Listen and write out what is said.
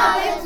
아멘.